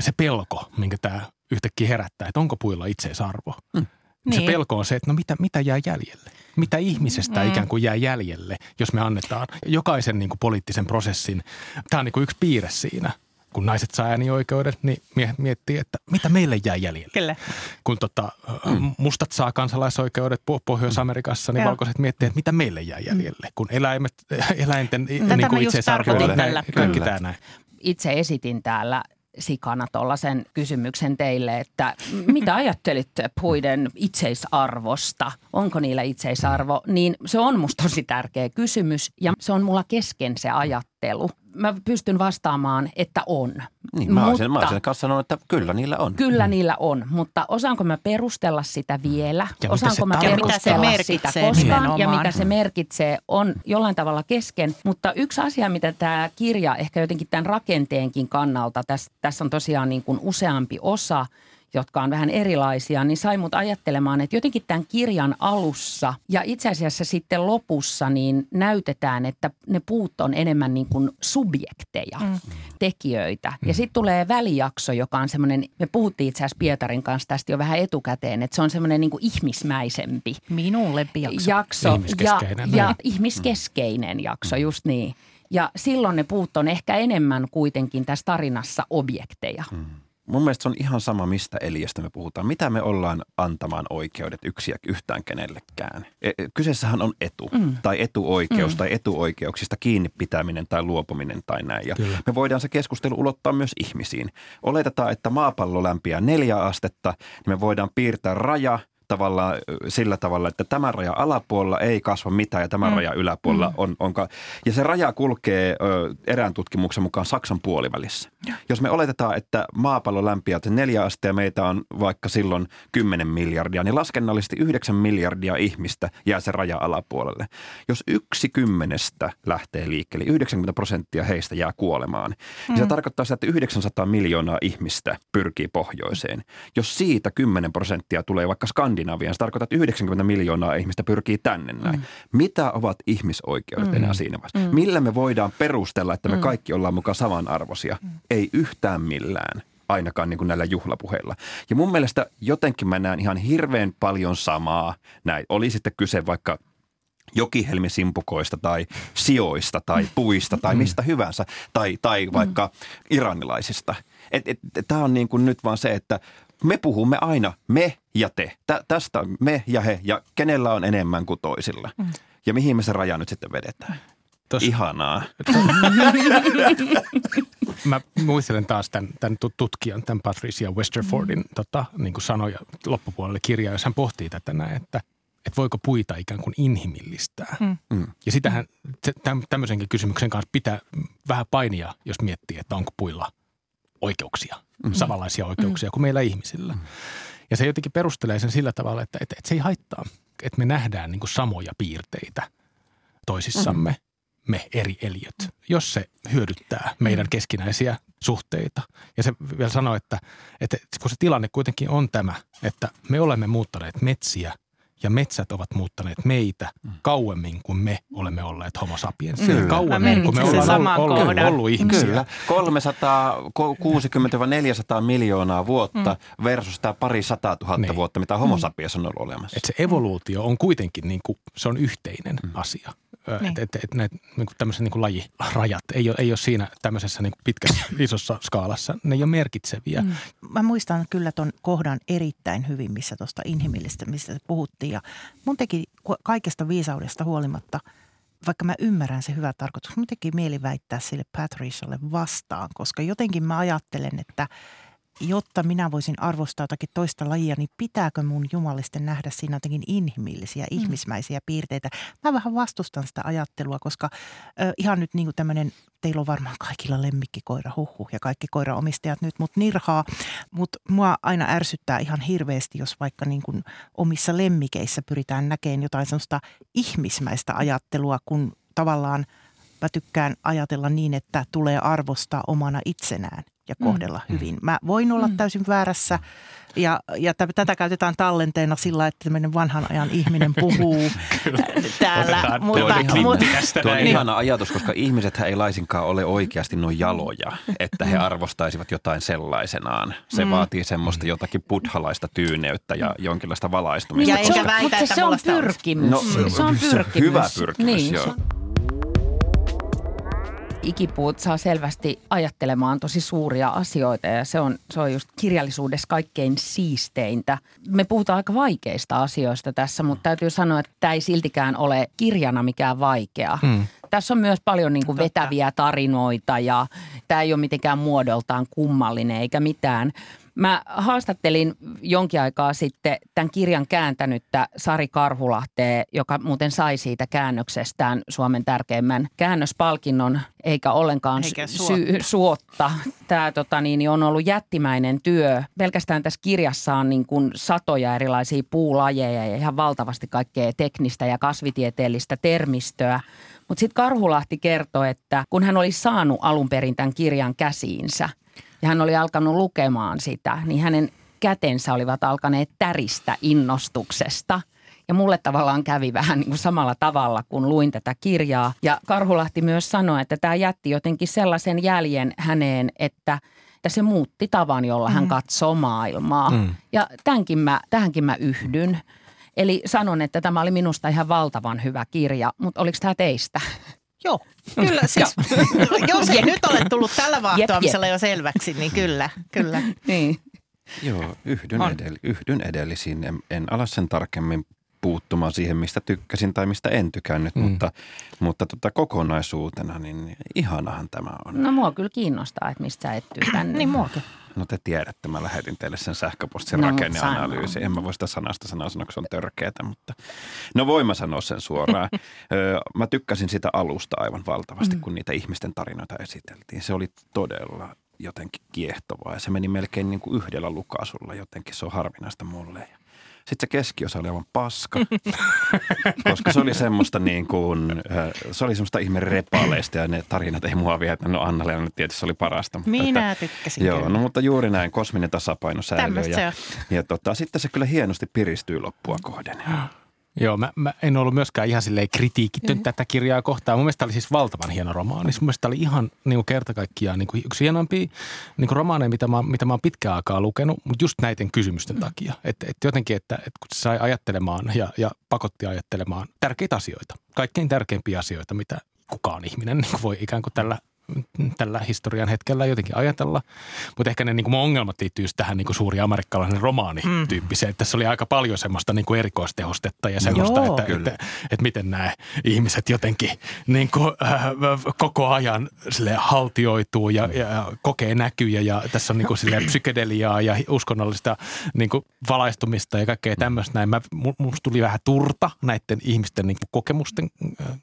se pelko, minkä tämä yhtäkkiä herättää, että onko puilla itseisarvo. Mm. Niin. Se pelko on se, että no mitä, mitä jää jäljelle? Mitä ihmisestä mm. ikään kuin jää jäljelle, jos me annetaan jokaisen niin kuin poliittisen prosessin. Tämä on niin kuin yksi piirre siinä kun naiset saa äänioikeudet, niin miettii, että mitä meille jää jäljelle. Kyllä. Kun tota, mm. mustat saa kansalaisoikeudet Pohjois-Amerikassa, niin valkoiset miettii, että mitä meille jää jäljelle. Kun eläimet, eläinten Tätä niin kuin itse kaikki tämä näin. Itse esitin täällä sikana tuollaisen kysymyksen teille, että mitä ajattelitte puiden itseisarvosta? Onko niillä itseisarvo? Niin se on musta tosi tärkeä kysymys ja se on mulla kesken se ajattelu mä pystyn vastaamaan, että on. Niin, mä olisin, mutta, mä olisin kanssa sanonut, että kyllä niillä on. Kyllä mm. niillä on, mutta osaanko mä perustella sitä vielä? Ja osaanko mä perustella mitä se sitä koskaan nimenomaan. ja mitä se merkitsee on jollain tavalla kesken. Mutta yksi asia, mitä tämä kirja ehkä jotenkin tämän rakenteenkin kannalta, tässä, tässä on tosiaan niin kuin useampi osa – jotka on vähän erilaisia, niin sai mut ajattelemaan, että jotenkin tämän kirjan alussa ja itse asiassa sitten lopussa niin näytetään, että ne puut on enemmän niin kuin subjekteja, mm. tekijöitä. Ja mm. sitten tulee välijakso, joka on semmoinen, me puhuttiin itse asiassa Pietarin kanssa tästä jo vähän etukäteen, että se on semmoinen niin kuin ihmismäisempi. Minulle jakso. jakso ihmiskeskeinen. Ja, ja mm. ihmiskeskeinen jakso, just niin. Ja silloin ne puut on ehkä enemmän kuitenkin tässä tarinassa objekteja. Mm. Mun mielestä se on ihan sama, mistä eliöstä me puhutaan. Mitä me ollaan antamaan oikeudet yksi ja yhtään kenellekään. E, e, kyseessähän on etu mm. tai etuoikeus mm. tai etuoikeuksista kiinni pitäminen tai luopuminen tai näin. Ja me voidaan se keskustelu ulottaa myös ihmisiin. Oletetaan, että maapallo lämpiää neljä astetta, niin me voidaan piirtää raja – tavallaan sillä tavalla, että tämä raja alapuolella ei kasva mitään ja tämä mm. raja yläpuolella mm. on, on. Ja se raja kulkee ö, erään tutkimuksen mukaan Saksan puolivälissä. Ja. Jos me oletetaan, että maapallo lämpiää neljä astea ja meitä on vaikka silloin 10 miljardia, niin laskennallisesti 9 miljardia ihmistä jää se raja alapuolelle. Jos yksi kymmenestä lähtee liikkeelle, 90 prosenttia heistä jää kuolemaan, mm. niin se mm. tarkoittaa sitä, että 900 miljoonaa ihmistä pyrkii pohjoiseen. Jos siitä 10 prosenttia tulee vaikka Skandinaviaan, Skandinaviaan. Se tarkoittaa, että 90 miljoonaa ihmistä pyrkii tänne näin. Mm. Mitä ovat ihmisoikeudet mm. enää siinä vaiheessa? Mm. Millä me voidaan perustella, että me mm. kaikki ollaan mukaan samanarvoisia? Mm. Ei yhtään millään ainakaan niin kuin näillä juhlapuheilla. Ja mun mielestä jotenkin mä näen ihan hirveän paljon samaa näin. Oli sitten kyse vaikka jokihelmisimpukoista tai sijoista tai puista tai mm. mistä hyvänsä tai, tai vaikka iranilaisista. Tämä on niin kuin nyt vaan se, että me puhumme aina me ja te. Tä, tästä me ja he ja kenellä on enemmän kuin toisilla. Mm. Ja mihin me se raja nyt sitten vedetään? Tos, Ihanaa. mä muistelen taas tämän, tämän tutkijan, tämän Patricia Westerfordin mm. tota, niin kuin sanoja loppupuolelle kirjaa, jos hän pohtii tätä näin, että, että voiko puita ikään kuin inhimillistää. Mm. mm. Ja sitähän tämmöisenkin kysymyksen kanssa pitää vähän painia, jos miettii, että onko puilla oikeuksia, mm. samanlaisia oikeuksia mm. kuin meillä ihmisillä. Mm. Ja se jotenkin perustelee sen sillä tavalla, että, että, että se ei haittaa, että me nähdään niin kuin samoja piirteitä toisissamme. Mm me eri eliöt, jos se hyödyttää meidän keskinäisiä suhteita. Ja se vielä sanoo, että, että kun se tilanne kuitenkin on tämä, että me olemme muuttaneet metsiä ja metsät ovat muuttaneet meitä mm. kauemmin kuin me olemme olleet homo sapiens. Kyllä. Kauemmin kuin me ollaan ollut, ollut, ollut ihmisiä. Kyllä. 360-400 miljoonaa vuotta mm. versus tämä pari sata tuhatta niin. vuotta, mitä homo mm. sapiens on ollut olemassa. Et se evoluutio on kuitenkin niin kuin, se on yhteinen mm. asia. Niin. Että et, et, näitä niin tämmöiset niin lajirajat ei ole, ei ole siinä tämmöisessä niin pitkässä isossa skaalassa. Ne ei ole merkitseviä. Mm. Mä muistan kyllä tuon kohdan erittäin hyvin, missä tuosta inhimillistä, mistä puhuttiin. Ja mun teki kaikesta viisaudesta huolimatta, vaikka mä ymmärrän se hyvä tarkoitus, mun teki mieli väittää sille Patricialle vastaan, koska jotenkin mä ajattelen, että – jotta minä voisin arvostaa jotakin toista lajia, niin pitääkö mun jumalisten nähdä siinä jotenkin inhimillisiä, mm. ihmismäisiä piirteitä? Mä vähän vastustan sitä ajattelua, koska ö, ihan nyt niin kuin tämmöinen, teillä on varmaan kaikilla lemmikkikoira, huhu ja kaikki koiraomistajat nyt mut nirhaa, mutta mua aina ärsyttää ihan hirveästi, jos vaikka niin kuin omissa lemmikeissä pyritään näkemään jotain sellaista ihmismäistä ajattelua, kun tavallaan mä tykkään ajatella niin, että tulee arvostaa omana itsenään ja mm. kohdella mm. hyvin. Mä voin olla mm. täysin väärässä ja, ja t- tätä käytetään tallenteena sillä, että tämmöinen vanhan ajan ihminen puhuu täällä. Otetaan, mutta, ihan, mutta, tuo on ihana ajatus, koska ihmiset ei laisinkaan ole oikeasti noin jaloja, että he mm. arvostaisivat jotain sellaisenaan. Se mm. vaatii semmoista jotakin buddhalaista tyyneyttä ja jonkinlaista valaistumista. Ja koska, väitä, mutta että se on pyrkimys. No, se on pyrkimys. Hyvä pyrkimys, niin, joo ikipuut saa selvästi ajattelemaan tosi suuria asioita ja se on, se on just kirjallisuudessa kaikkein siisteintä. Me puhutaan aika vaikeista asioista tässä, mutta täytyy sanoa, että tämä ei siltikään ole kirjana mikään vaikea. Hmm. Tässä on myös paljon niin kuin vetäviä tarinoita ja tämä ei ole mitenkään muodoltaan kummallinen eikä mitään – Mä haastattelin jonkin aikaa sitten tämän kirjan kääntänyttä Sari Karhulahteen, joka muuten sai siitä käännöksestään Suomen tärkeimmän käännöspalkinnon, eikä ollenkaan eikä suotta. Sy- suotta. Tämä tota, niin, on ollut jättimäinen työ. Pelkästään tässä kirjassa on niin kuin satoja erilaisia puulajeja ja ihan valtavasti kaikkea teknistä ja kasvitieteellistä termistöä. Mutta sitten Karhulahti kertoi, että kun hän oli saanut alun perin tämän kirjan käsiinsä – ja hän oli alkanut lukemaan sitä, niin hänen kätensä olivat alkaneet täristä innostuksesta. Ja mulle tavallaan kävi vähän niin kuin samalla tavalla, kun luin tätä kirjaa. Ja Karhulahti myös sanoi, että tämä jätti jotenkin sellaisen jäljen häneen, että että se muutti tavan, jolla hän mm. katsoo maailmaa. Mm. Ja tämänkin mä, tähänkin mä yhdyn. Eli sanon, että tämä oli minusta ihan valtavan hyvä kirja, mutta oliko tämä teistä? Joo, kyllä siis. jos ei nyt ole tullut tällä vaahtoamisella jo selväksi, niin kyllä, kyllä. niin. Joo, yhdyn, edell- yhdyn edellisiin. En, en ala sen tarkemmin puuttumaan siihen, mistä tykkäsin tai mistä en tykännyt, mm. mutta, mutta tota, kokonaisuutena niin ihanahan tämä on. No mua kyllä kiinnostaa, että mistä sä et tykännyt. niin muakin. No te tiedätte, mä lähetin teille sen sähköpostin no, rakenneanalyysi. En mä voi sitä sanasta sanoa, sanoa, se on törkeätä, mutta no voin mä sanoa sen suoraan. mä tykkäsin sitä alusta aivan valtavasti, mm. kun niitä ihmisten tarinoita esiteltiin. Se oli todella jotenkin kiehtovaa ja se meni melkein niin kuin yhdellä lukasulla jotenkin. Se on harvinaista mulle. Sitten se keskiosa oli aivan paska, koska se oli semmoista niin kuin, se oli semmoista ihme repaleista ja ne tarinat ei mua vietä. No Anna-Leena tietysti se oli parasta. Mutta Minä että, tykkäsin Joo, no mutta juuri näin, kosminen tasapaino säilyy. Ja, ja, ja tota, sitten se kyllä hienosti piristyy loppua kohden. Joo, mä, mä en ollut myöskään ihan silleen kritiikitön mm. tätä kirjaa kohtaan. Mun mielestä oli siis valtavan hieno romaani. Mun mielestä oli ihan niin kuin kerta kaikkiaan niin kuin yksi hienompia niin kuin romaaneja, mitä mä, mitä mä oon pitkään aikaa lukenut, mutta just näiden kysymysten mm. takia. Että et jotenkin, että, että kun se sai ajattelemaan ja, ja pakotti ajattelemaan tärkeitä asioita. Kaikkein tärkeimpiä asioita, mitä kukaan ihminen niin kuin voi ikään kuin tällä tällä historian hetkellä jotenkin ajatella. Mutta ehkä ne niin kuin ongelmat liittyy tähän niin kuin suuri amerikkalainen romaani tyyppiseen. Mm. Tässä oli aika paljon semmoista niin kuin erikoistehostetta ja semmoista, Joo, että, että, että, että, miten nämä ihmiset jotenkin niin kuin, äh, koko ajan sille haltioituu ja, ja kokee näkyjä ja tässä on niin kuin sille psykedeliaa ja uskonnollista niin kuin valaistumista ja kaikkea tämmöistä näin. Mä, musta tuli vähän turta näiden ihmisten niin kuin kokemusten äh,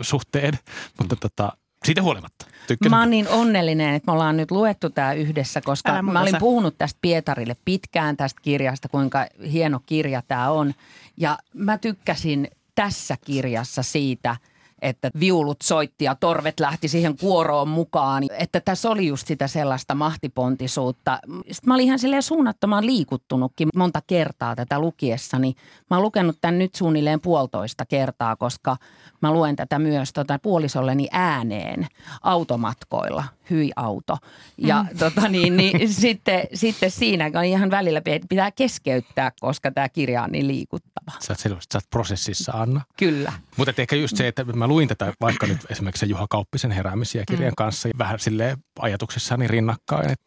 suhteen, mutta tota, siitä huolimatta. Tykkäsin. Mä oon niin onnellinen, että me ollaan nyt luettu tämä yhdessä, koska mä olin puhunut tästä Pietarille pitkään tästä kirjasta, kuinka hieno kirja tämä on. Ja mä tykkäsin tässä kirjassa siitä – että viulut soitti ja torvet lähti siihen kuoroon mukaan. Että tässä oli just sitä sellaista mahtipontisuutta. Sitten mä olin ihan silleen suunnattoman liikuttunutkin monta kertaa tätä lukiessani. Mä oon lukenut tämän nyt suunnilleen puolitoista kertaa, koska mä luen tätä myös tota, puolisolleni ääneen automatkoilla. Hyi auto. Ja mm. tota, niin, niin, sitten, sitten siinä on ihan välillä pitää keskeyttää, koska tämä kirja on niin liikuttava. Sä oot selvästi, sä oot prosessissa, Anna. Kyllä. Mutta ehkä just se, että mä luin tätä vaikka nyt esimerkiksi Juha Kauppisen heräämisiä kirjan mm. kanssa vähän sille ajatuksissani rinnakkain. Että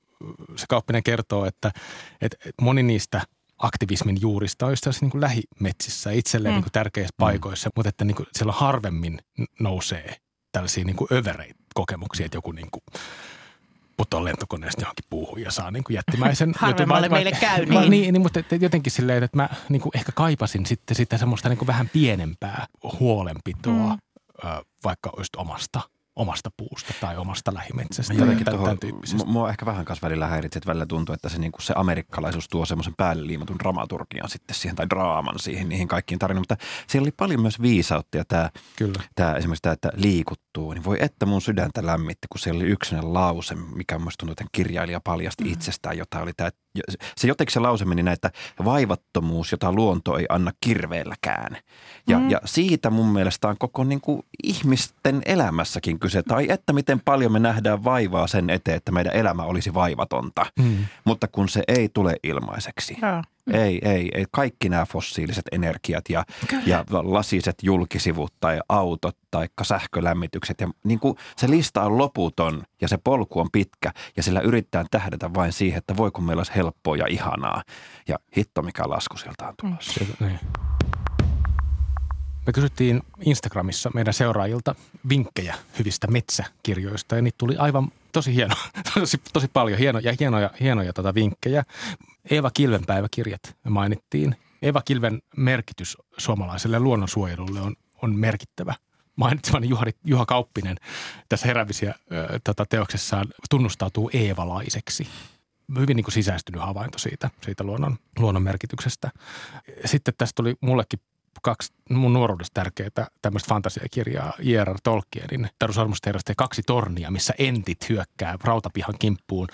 se Kauppinen kertoo, että, että moni niistä aktivismin juurista olisi tässä niin kuin lähimetsissä itselleen mm. niin kuin tärkeissä paikoissa, mm. mutta että niin kuin siellä harvemmin nousee tällaisia niin kuin övereitä kokemuksia, että joku niin kuin putoaa lentokoneesta johonkin puuhun ja saa niin kuin jättimäisen... Harvemmalle meille käy niin. niin, niin mutta että jotenkin silleen, että mä niin kuin ehkä kaipasin sitten sitä semmoista niin kuin vähän pienempää huolenpitoa, mm. vaikka olisi omasta omasta puusta tai omasta lähimetsästä. Jotenkin tämän, tämän. Mua ehkä vähän kanssa välillä häiritsi, että välillä tuntuu, että se, niin kuin se amerikkalaisuus tuo semmoisen päälle liimatun dramaturgian sitten siihen, tai draaman siihen, niihin kaikkiin tarinoihin. Mutta siellä oli paljon myös viisautta ja tämä, Kyllä. tämä esimerkiksi tämä, että liikuttuu, niin voi että mun sydäntä lämmitti, kun siellä oli yksi lause, mikä mun tuntuu, että kirjailija paljasti mm-hmm. itsestään jotain. Oli tämä, se jotenkin se lause meni näin, että vaivattomuus, jota luonto ei anna kirveelläkään. Ja, mm. ja siitä mun mielestä on koko niin kuin ihmisten elämässäkin kyse. Tai että miten paljon me nähdään vaivaa sen eteen, että meidän elämä olisi vaivatonta. Mm. Mutta kun se ei tule ilmaiseksi. Ja. Ei, ei, ei. Kaikki nämä fossiiliset energiat ja, ja lasiset julkisivut tai autot tai sähkölämmitykset. Ja niin kuin se lista on loputon ja se polku on pitkä ja sillä yrittää tähdätä vain siihen, että voiko meillä olisi helppoa ja ihanaa. Ja hitto mikä lasku sieltä on tulossa. Mm. Niin. Me kysyttiin Instagramissa meidän seuraajilta vinkkejä hyvistä metsäkirjoista ja niitä tuli aivan tosi hieno, tosi, tosi paljon hienoja, hienoja, hienoja tota vinkkejä. Eeva Kilven päiväkirjat mainittiin. Eeva Kilven merkitys suomalaiselle luonnonsuojelulle on, on merkittävä. Mainitsemani Juha, Juha Kauppinen tässä herävisiä tota, teoksessaan tunnustautuu eevalaiseksi hyvin niin kuin sisäistynyt havainto siitä, siitä luonnon, luonnon merkityksestä. Sitten tästä tuli mullekin kaksi mun nuoruudesta tärkeää tämmöistä fantasiakirjaa J.R.R. Tolkienin Taru Sormusterrasta ja kaksi tornia, missä entit hyökkää rautapihan kimppuun.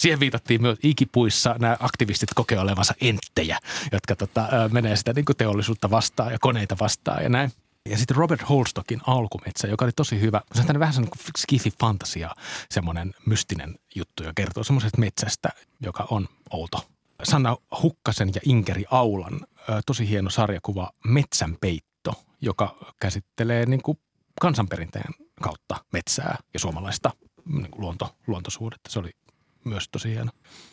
Siihen viitattiin myös ikipuissa nämä aktivistit kokee olevansa enttejä, jotka tota, menee sitä niin kuin teollisuutta vastaan ja koneita vastaan ja näin. Ja sitten Robert Holstockin Alkumetsä, joka oli tosi hyvä. Se on vähän sellainen skifi-fantasia, semmoinen mystinen juttu, joka kertoo semmoisesta metsästä, joka on outo. Sanna Hukkasen ja Inkeri Aulan tosi hieno sarjakuva Metsänpeitto, joka käsittelee niin kuin kansanperinteen kautta metsää ja suomalaista niin kuin luonto, luontosuhdetta. Se oli myös tosi hieno.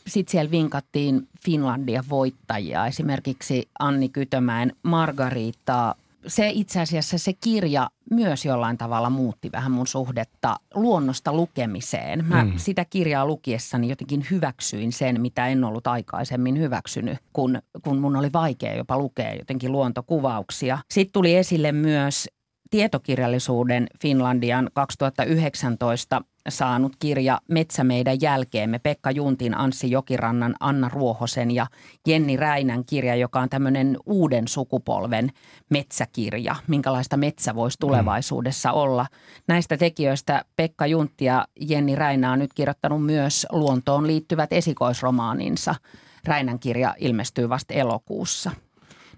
Sitten siellä vinkattiin Finlandia voittajia, esimerkiksi Anni Kytömäen Margariittaa se itse asiassa se kirja myös jollain tavalla muutti vähän mun suhdetta luonnosta lukemiseen. Mä mm. sitä kirjaa lukiessani jotenkin hyväksyin sen, mitä en ollut aikaisemmin hyväksynyt, kun, kun mun oli vaikea jopa lukea jotenkin luontokuvauksia. Sitten tuli esille myös tietokirjallisuuden Finlandian 2019 saanut kirja Metsä meidän jälkeemme, Pekka Juntin, Anssi Jokirannan, Anna Ruohosen ja Jenni Räinän kirja, joka on tämmöinen uuden sukupolven metsäkirja, minkälaista metsä voisi tulevaisuudessa olla. Näistä tekijöistä Pekka Juntti ja Jenni Räinä on nyt kirjoittanut myös luontoon liittyvät esikoisromaaninsa. Räinän kirja ilmestyy vasta elokuussa –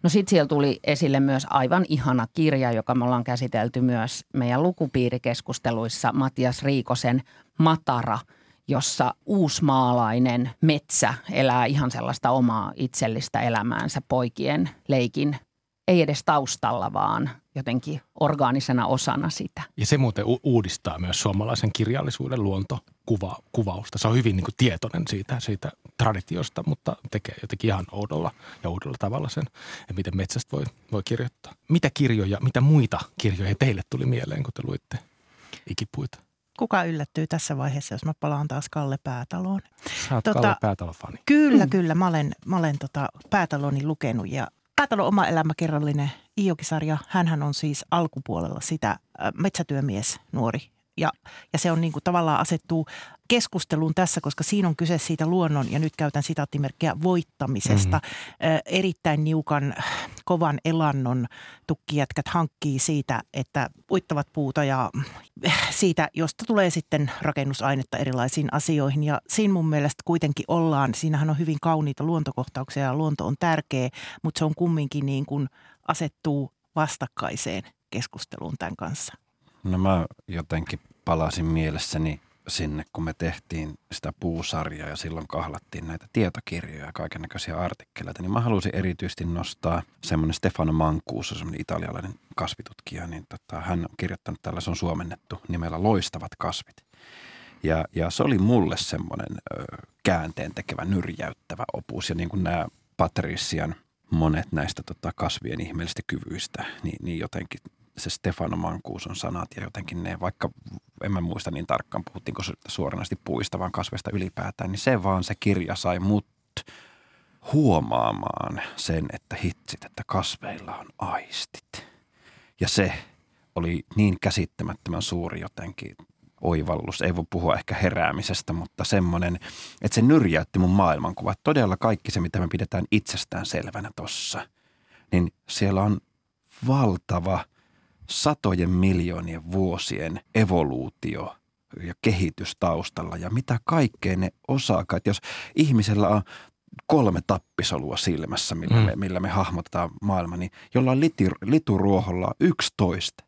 No sitten siellä tuli esille myös aivan ihana kirja, joka me ollaan käsitelty myös meidän lukupiirikeskusteluissa, Matias Riikosen Matara, jossa uusmaalainen metsä elää ihan sellaista omaa itsellistä elämäänsä poikien leikin, ei edes taustalla, vaan jotenkin orgaanisena osana sitä. Ja se muuten u- uudistaa myös suomalaisen kirjallisuuden luontokuvausta. Se on hyvin niin kuin tietoinen siitä, siitä traditiosta, mutta tekee jotenkin ihan oudolla ja uudella tavalla sen, että miten metsästä voi, voi kirjoittaa. Mitä kirjoja, mitä muita kirjoja teille tuli mieleen, kun te luitte ikipuita? Kuka yllättyy tässä vaiheessa, jos mä palaan taas Kalle Päätaloon? Sä oot tota, Kalle Päätalon fani. Kyllä, mm. kyllä. Mä olen, mä olen tota Päätaloni lukenut ja Päätalon oma elämäkerrallinen Iokisarja, hän on siis alkupuolella sitä äh, metsätyömies nuori. Ja, ja se on niin kuin tavallaan asettuu keskusteluun tässä, koska siinä on kyse siitä luonnon, ja nyt käytän sitaattimerkkiä, voittamisesta. Mm-hmm. erittäin niukan, kovan elannon tukkijätkät hankkii siitä, että uittavat puuta ja siitä, josta tulee sitten rakennusainetta erilaisiin asioihin. Ja siinä mun mielestä kuitenkin ollaan, siinähän on hyvin kauniita luontokohtauksia ja luonto on tärkeä, mutta se on kumminkin niin kuin asettuu vastakkaiseen keskusteluun tämän kanssa. No mä jotenkin palasin mielessäni sinne, kun me tehtiin sitä puusarjaa ja silloin kahlattiin näitä tietokirjoja ja näköisiä artikkeleita, niin mä halusin erityisesti nostaa semmoinen Stefano Mancuso, semmoinen italialainen kasvitutkija, niin tota, hän on kirjoittanut tällä, on suomennettu nimellä Loistavat kasvit. Ja, ja se oli mulle semmoinen ö, käänteen tekevä, nyrjäyttävä opus ja niin kuin nämä Patrician monet näistä tota, kasvien ihmeellisistä kyvyistä, niin, niin jotenkin se Stefano Mancuson sanat ja jotenkin ne, vaikka en mä muista niin tarkkaan, puhuttiinko suoranaisesti puista, vaan kasveista ylipäätään, niin se vaan se kirja sai mut huomaamaan sen, että hitsit, että kasveilla on aistit. Ja se oli niin käsittämättömän suuri jotenkin oivallus. Ei voi puhua ehkä heräämisestä, mutta semmoinen, että se nyrjäytti mun maailmankuva. Todella kaikki se, mitä me pidetään itsestään selvänä tossa, niin siellä on valtava – satojen miljoonien vuosien evoluutio ja kehitys taustalla ja mitä kaikkea ne osaa. Että jos ihmisellä on kolme tappisolua silmässä, millä, mm. me, millä me hahmotetaan maailma, niin jollain litur, lituruoholla 11.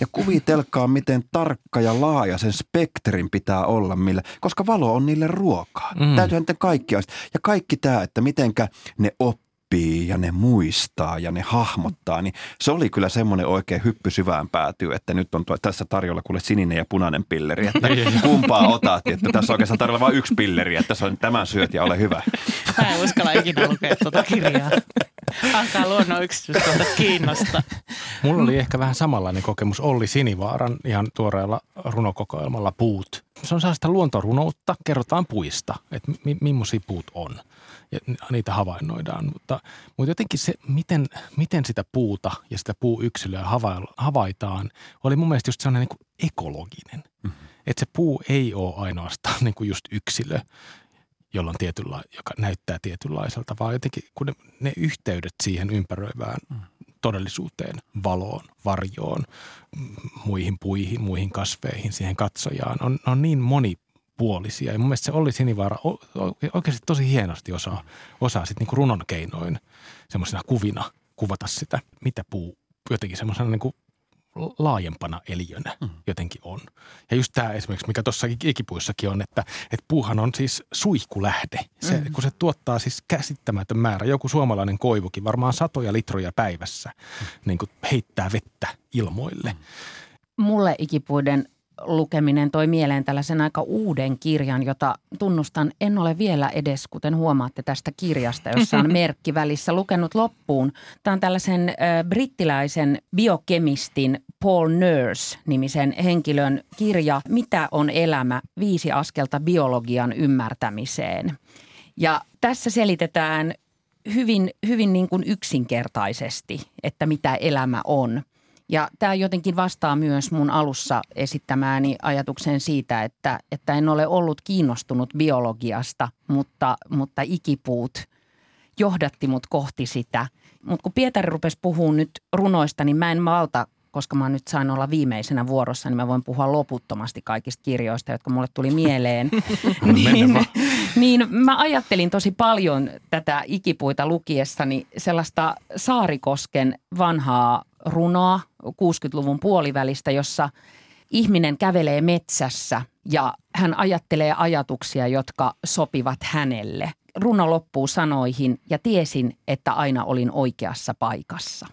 Ja kuvitelkaa, miten tarkka ja laaja sen spektrin pitää olla, millä, koska valo on niille ruokaa. Mm. Täytyy niiden kaikki Ja kaikki tämä, että mitenkä ne oppii oppii ja ne muistaa ja ne hahmottaa, niin se oli kyllä semmoinen oikein hyppy syvään päätyy, että nyt on tuo, tässä tarjolla kuule sininen ja punainen pilleri, että kumpaa otat, että tässä on oikeastaan tarjolla vain yksi pilleri, että se on tämän syöt ja ole hyvä. Mä en uskalla ikinä lukea tuota kirjaa. Alkaa luonnon yksityiskohta kiinnosta. Mulla oli ehkä vähän samanlainen kokemus Olli Sinivaaran ihan tuoreella runokokoelmalla Puut. Se on sellaista luontorunoutta, kerrotaan puista, että mi- millaisia puut on ja niitä havainnoidaan. Mutta, mutta jotenkin se, miten, miten sitä puuta ja sitä puuyksilöä havaitaan, oli mun mielestä just sellainen niin kuin ekologinen. Mm-hmm. Että se puu ei ole ainoastaan niin kuin just yksilö, jolla on tietynla, joka näyttää tietynlaiselta, vaan jotenkin kun ne, ne yhteydet siihen ympäröivään mm. todellisuuteen, valoon, varjoon, muihin puihin, muihin kasveihin, siihen katsojaan, on, on niin moni puolisia. Ja mun mielestä se Olli Sinivaara oikeasti tosi hienosti osaa, osaa sitten niinku runon keinoin semmoisena kuvina kuvata sitä, mitä puu jotenkin semmoisena niinku laajempana eliönä mm. jotenkin on. Ja just tämä esimerkiksi, mikä tuossa ikipuissakin on, että, että puuhan on siis suihkulähde. Se, mm. Kun se tuottaa siis käsittämätön määrä, joku suomalainen koivukin, varmaan satoja litroja päivässä, mm. niin kuin heittää vettä ilmoille. Mm. Mulle ikipuiden lukeminen toi mieleen tällaisen aika uuden kirjan, jota tunnustan, en ole vielä edes, kuten huomaatte tästä kirjasta, jossa on merkki välissä lukenut loppuun. Tämä on tällaisen äh, brittiläisen biokemistin Paul Nurse-nimisen henkilön kirja Mitä on elämä? Viisi askelta biologian ymmärtämiseen. Ja tässä selitetään hyvin, hyvin niin kuin yksinkertaisesti, että mitä elämä on – ja tämä jotenkin vastaa myös mun alussa esittämääni ajatukseen siitä, että, että en ole ollut kiinnostunut biologiasta, mutta, mutta ikipuut johdatti mut kohti sitä. Mutta kun Pietari rupesi puhumaan nyt runoista, niin mä en malta, koska mä nyt sain olla viimeisenä vuorossa, niin mä voin puhua loputtomasti kaikista kirjoista, jotka mulle tuli mieleen. niin, niin mä ajattelin tosi paljon tätä ikipuita lukiessani sellaista Saarikosken vanhaa runoa 60-luvun puolivälistä, jossa ihminen kävelee metsässä ja hän ajattelee ajatuksia, jotka sopivat hänelle. Runo loppuu sanoihin ja tiesin, että aina olin oikeassa paikassa.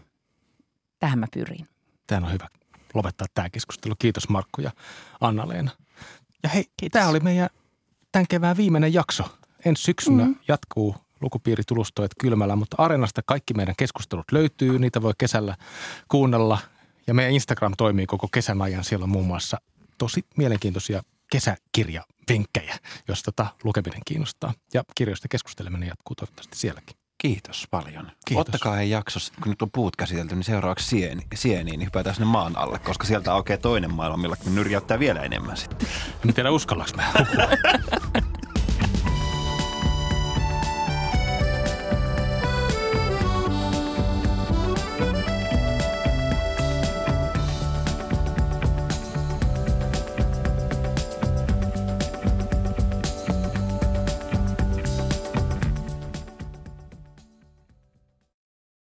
tähän mä pyrin. Tämä on hyvä lopettaa tämä keskustelu. Kiitos Markku ja Anna-Leena. Ja hei, tämä oli meidän tämän kevään viimeinen jakso. Ensi syksynä mm. jatkuu lukupiiritulustoit kylmällä, mutta Areenasta kaikki meidän keskustelut löytyy. Niitä voi kesällä kuunnella. Ja meidän Instagram toimii koko kesän ajan. Siellä on muun muassa tosi mielenkiintoisia kesäkirjavinkkejä, jos tota lukeminen kiinnostaa. Ja kirjoista keskusteleminen jatkuu toivottavasti sielläkin. Kiitos paljon. Kiitos. Ottakaa ei jaksossa, kun nyt on puut käsitelty, niin seuraavaksi sieni, sieniin, niin hypätään sinne maan alle, koska sieltä aukeaa toinen maailma, millä nyrjäyttää vielä enemmän sitten. En tiedä uskallaanko mä